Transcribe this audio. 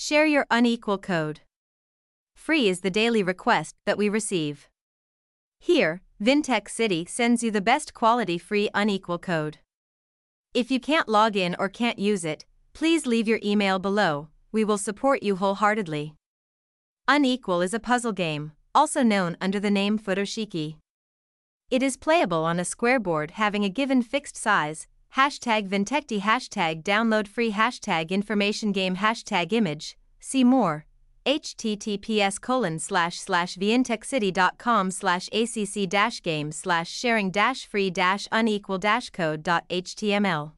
Share your unequal code. Free is the daily request that we receive. Here, Vintech City sends you the best quality free unequal code. If you can't log in or can't use it, please leave your email below, we will support you wholeheartedly. Unequal is a puzzle game, also known under the name Futoshiki. It is playable on a square board having a given fixed size, hashtag Vintechcity hashtag download free hashtag information game hashtag image, see more, https colon slash slash vintechcity.com slash acc dash game slash sharing dash free dash unequal dash code dot html